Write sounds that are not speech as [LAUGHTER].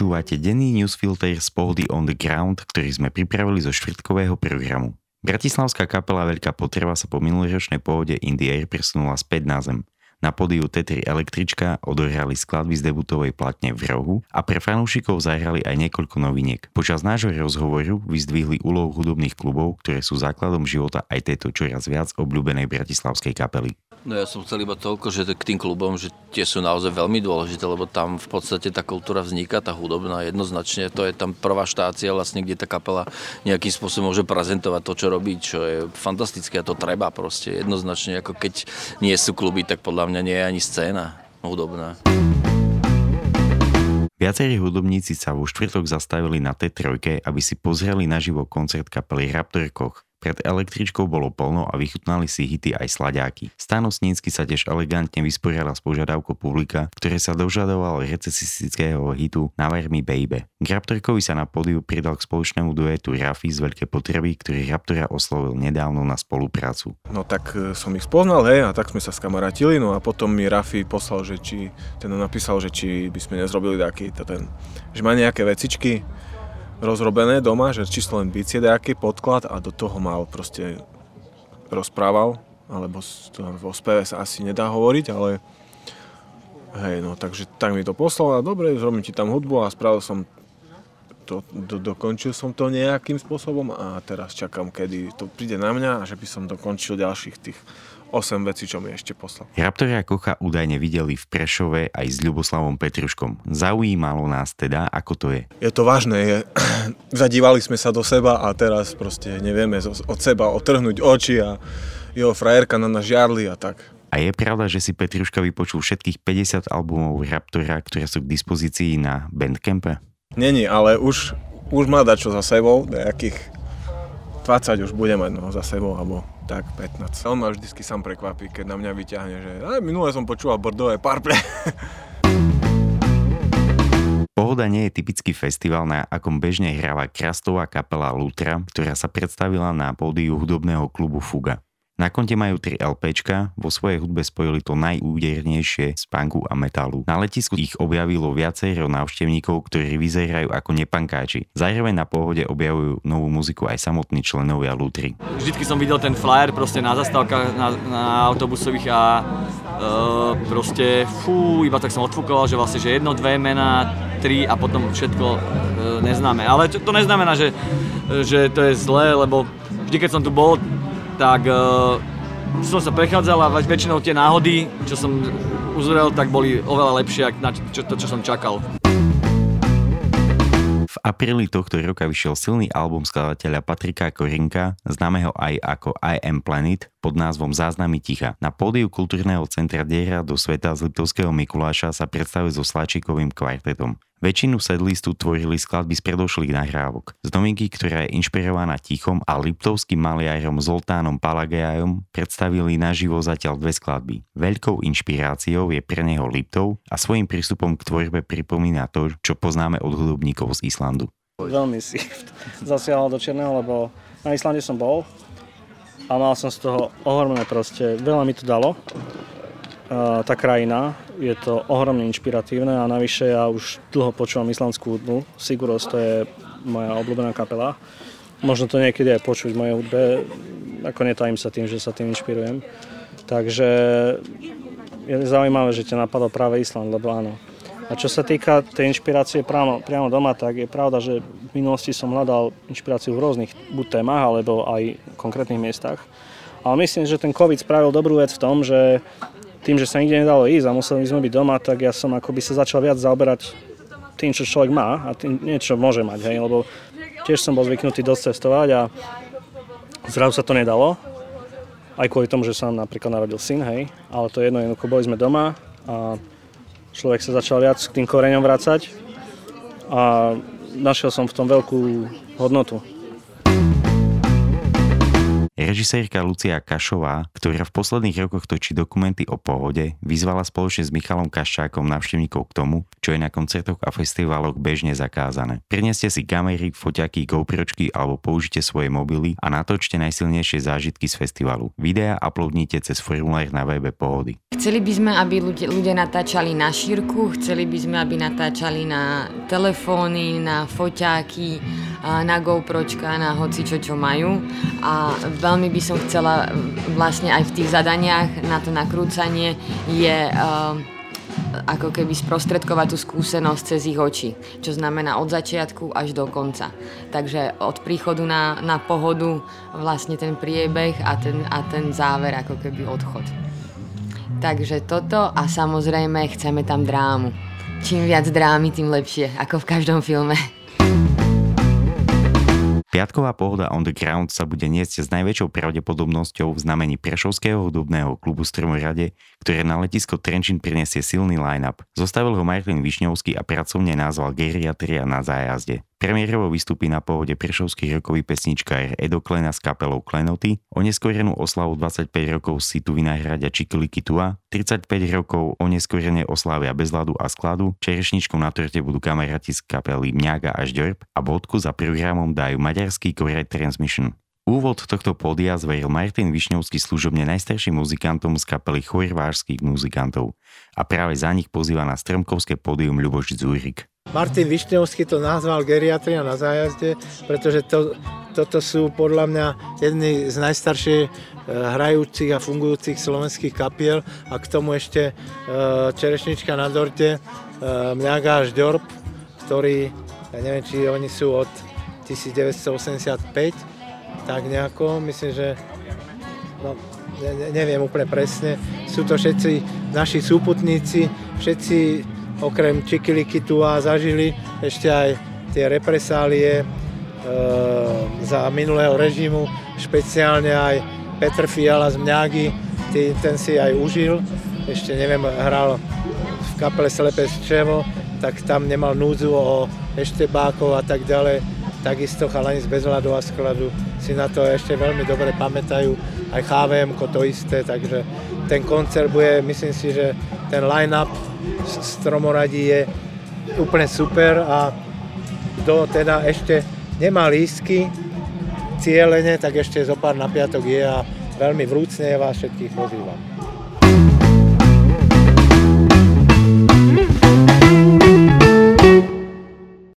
Počúvate denný newsfilter z pohody on the ground, ktorý sme pripravili zo štvrtkového programu. Bratislavská kapela Veľká potreba sa po minuloročnej pohode Indie Air presunula späť na zem. Na podiu T3 Električka odohrali skladby z debutovej platne v rohu a pre fanúšikov zahrali aj niekoľko noviniek. Počas nášho rozhovoru vyzdvihli úlohu hudobných klubov, ktoré sú základom života aj tejto čoraz viac obľúbenej bratislavskej kapely. No ja som chcel iba toľko, že k tým klubom, že tie sú naozaj veľmi dôležité, lebo tam v podstate tá kultúra vzniká, tá hudobná, jednoznačne to je tam prvá štácia vlastne, kde tá kapela nejakým spôsobom môže prezentovať to, čo robí, čo je fantastické a to treba proste jednoznačne, ako keď nie sú kluby, tak podľa mňa nie je ani scéna hudobná. Viacerí hudobníci sa vo štvrtok zastavili na T3, aby si pozreli naživo koncert kapely Raptor Koch. Pred električkou bolo plno a vychutnali si hity aj slaďáky. Stano Snínsky sa tiež elegantne vysporiadal s požiadavkou publika, ktoré sa dožadoval recesistického hitu Naver mi baby. K Raptorkovi sa na pódiu pridal k spoločnému duetu Rafi z Veľké potreby, ktorý Raptora oslovil nedávno na spoluprácu. No tak e, som ich spoznal, hej, a tak sme sa skamarátili, no a potom mi Rafi poslal, že či, ten napísal, že či by sme nezrobili taký, ten, že má nejaké vecičky, rozrobené doma, že čisto len bicie nejaký podklad a do toho mal proste rozprával, alebo vo speve sa asi nedá hovoriť, ale hej, no takže tak mi to poslal a dobre, zrobím ti tam hudbu a spravil som to, do, dokončil som to nejakým spôsobom a teraz čakám, kedy to príde na mňa a že by som dokončil ďalších tých 8 vecí, čo mi ešte poslal. Raptoria Kocha údajne videli v Prešove aj s Ľuboslavom Petruškom. Zaujímalo nás teda, ako to je. Je to vážne, je. [CLEARS THROAT] zadívali sme sa do seba a teraz proste nevieme od seba otrhnúť oči a jeho frajerka na nás žiarli a tak. A je pravda, že si Petruška vypočul všetkých 50 albumov Raptora, ktoré sú k dispozícii na Bandcampe? Není, ale už, už má dať čo za sebou, nejakých 20 už bude mať no, za sebou, alebo tak 15. On ma vždycky sám prekvapí, keď na mňa vyťahne, že aj minule som počúval bordové parple. [LAUGHS] Pohoda nie je typický festival, na akom bežne hráva krastová kapela Lutra, ktorá sa predstavila na pódiu hudobného klubu Fuga. Na konte majú 3 LPčka, vo svojej hudbe spojili to najúdernejšie z punku a metalu. Na letisku ich objavilo viacero návštevníkov, ktorí vyzerajú ako nepankáči. Zároveň na pohode objavujú novú muziku aj samotní členovia Lutry. Vždycky som videl ten flyer proste na zastávkach na, na autobusových a Uh, proste fú, iba tak som odfúkoval, že vlastne, že jedno, dve mená, tri a potom všetko uh, neznáme. Ale to, to neznamená, že, že to je zlé, lebo vždy, keď som tu bol, tak uh, som sa prechádzal a väčšinou tie náhody, čo som uzrel, tak boli oveľa lepšie, ako čo, to, čo som čakal. V apríli tohto roka vyšiel silný album skladateľa Patrika Korinka, známeho aj ako I Am Planet, pod názvom Záznamy ticha. Na pódiu kultúrneho centra Diera do sveta z Liptovského Mikuláša sa predstavuje so Sláčikovým kvartetom. Väčšinu sedlistu tvorili skladby z predošlých nahrávok. Z novinky, ktorá je inšpirovaná Tichom a liptovským maliarom Zoltánom Palagejajom, predstavili naživo zatiaľ dve skladby. Veľkou inšpiráciou je pre neho Liptov a svojím prístupom k tvorbe pripomína to, čo poznáme od hudobníkov z Islandu. Veľmi si zasiahol do čierneho, lebo na Islande som bol a mal som z toho ohromné proste, veľa mi to dalo tá krajina. Je to ohromne inšpiratívne a navyše ja už dlho počúvam islandskú hudbu. Siguros to je moja obľúbená kapela. Možno to niekedy aj počuť v mojej hudbe, ako netajím sa tým, že sa tým inšpirujem. Takže je zaujímavé, že ťa napadol práve Island, lebo áno. A čo sa týka tej inšpirácie priamo, priamo doma, tak je pravda, že v minulosti som hľadal inšpiráciu v rôznych buď témach, alebo aj konkrétnych miestach. Ale myslím, že ten COVID spravil dobrú vec v tom, že tým, že sa nikde nedalo ísť a museli sme byť doma, tak ja som akoby sa začal viac zaoberať tým, čo človek má a tým niečo môže mať, hej, lebo tiež som bol zvyknutý dosť cestovať a zrazu sa to nedalo, aj kvôli tomu, že sa napríklad narodil syn, hej, ale to je jedno, jednoducho boli sme doma a človek sa začal viac k tým koreňom vrácať a našiel som v tom veľkú hodnotu. Režisérka Lucia Kašová, ktorá v posledných rokoch točí dokumenty o pohode, vyzvala spoločne s Michalom Kaščákom návštevníkov k tomu, čo je na koncertoch a festivaloch bežne zakázané. Prineste si kamery, foťaky, GoPročky alebo použite svoje mobily a natočte najsilnejšie zážitky z festivalu. Videa uploadnite cez formulár na webe pohody. Chceli by sme, aby ľudia, ľudia natáčali na šírku, chceli by sme, aby natáčali na telefóny, na foťáky, na GoPročka, na hoci čo, čo majú. A veľmi by som chcela vlastne aj v tých zadaniach na to nakrúcanie je uh, ako keby sprostredkovať tú skúsenosť cez ich oči, čo znamená od začiatku až do konca. Takže od príchodu na, na pohodu vlastne ten priebeh a ten, a ten záver ako keby odchod. Takže toto a samozrejme chceme tam drámu. Čím viac drámy, tým lepšie, ako v každom filme. Piatková pohoda on the ground sa bude niesť s najväčšou pravdepodobnosťou v znamení Prešovského hudobného klubu Stromorade, ktoré na letisko Trenčín prinesie silný line-up. Zostavil ho Martin Višňovský a pracovne nazval Geriatria na zájazde. Premiérovo vystúpi na pôvode prešovský rokový pesničkár Edo Klena s kapelou Klenoty, oneskorenú oslavu 25 rokov si tu vynahradia Čikiliky Tua, 35 rokov oneskorené oslávia Bezladu a Skladu, čerešničkou na torte budú kamaráti z kapely Mňaga a Žďorb a bodku za programom dajú maďarský Correct Transmission. Úvod tohto pódia zveril Martin Višňovský služobne najstarším muzikantom z kapely chorvážských muzikantov a práve za nich pozýva na stromkovské pódium Ľuboš Zúrik. Martin Višňovský to nazval geriatria na zájazde, pretože to, toto sú podľa mňa jedny z najstarších e, hrajúcich a fungujúcich slovenských kapiel. A k tomu ešte e, Čerešnička na dorte, e, Mňaga až Ďorb, ktorí, ja neviem, či oni sú od 1985, tak nejako, myslím, že no, ne, neviem úplne presne, sú to všetci naši súputníci, všetci okrem Čikiliky tu a zažili ešte aj tie represálie e, za minulého režimu, špeciálne aj Petr Fiala z Mňágy, tý, ten si aj užil, ešte neviem, hral v kapele Slepé Čevo, tak tam nemal núdzu o eštebákov a tak ďalej. Takisto chalani z Bezhľadu a skladu si na to ešte veľmi dobre pamätajú, aj HVM to isté, takže ten koncert bude, myslím si, že ten line-up stromoradí je úplne super a kto teda ešte nemá lístky cieľene, tak ešte zo pár na piatok je a veľmi vrúcne vás všetkých pozývam.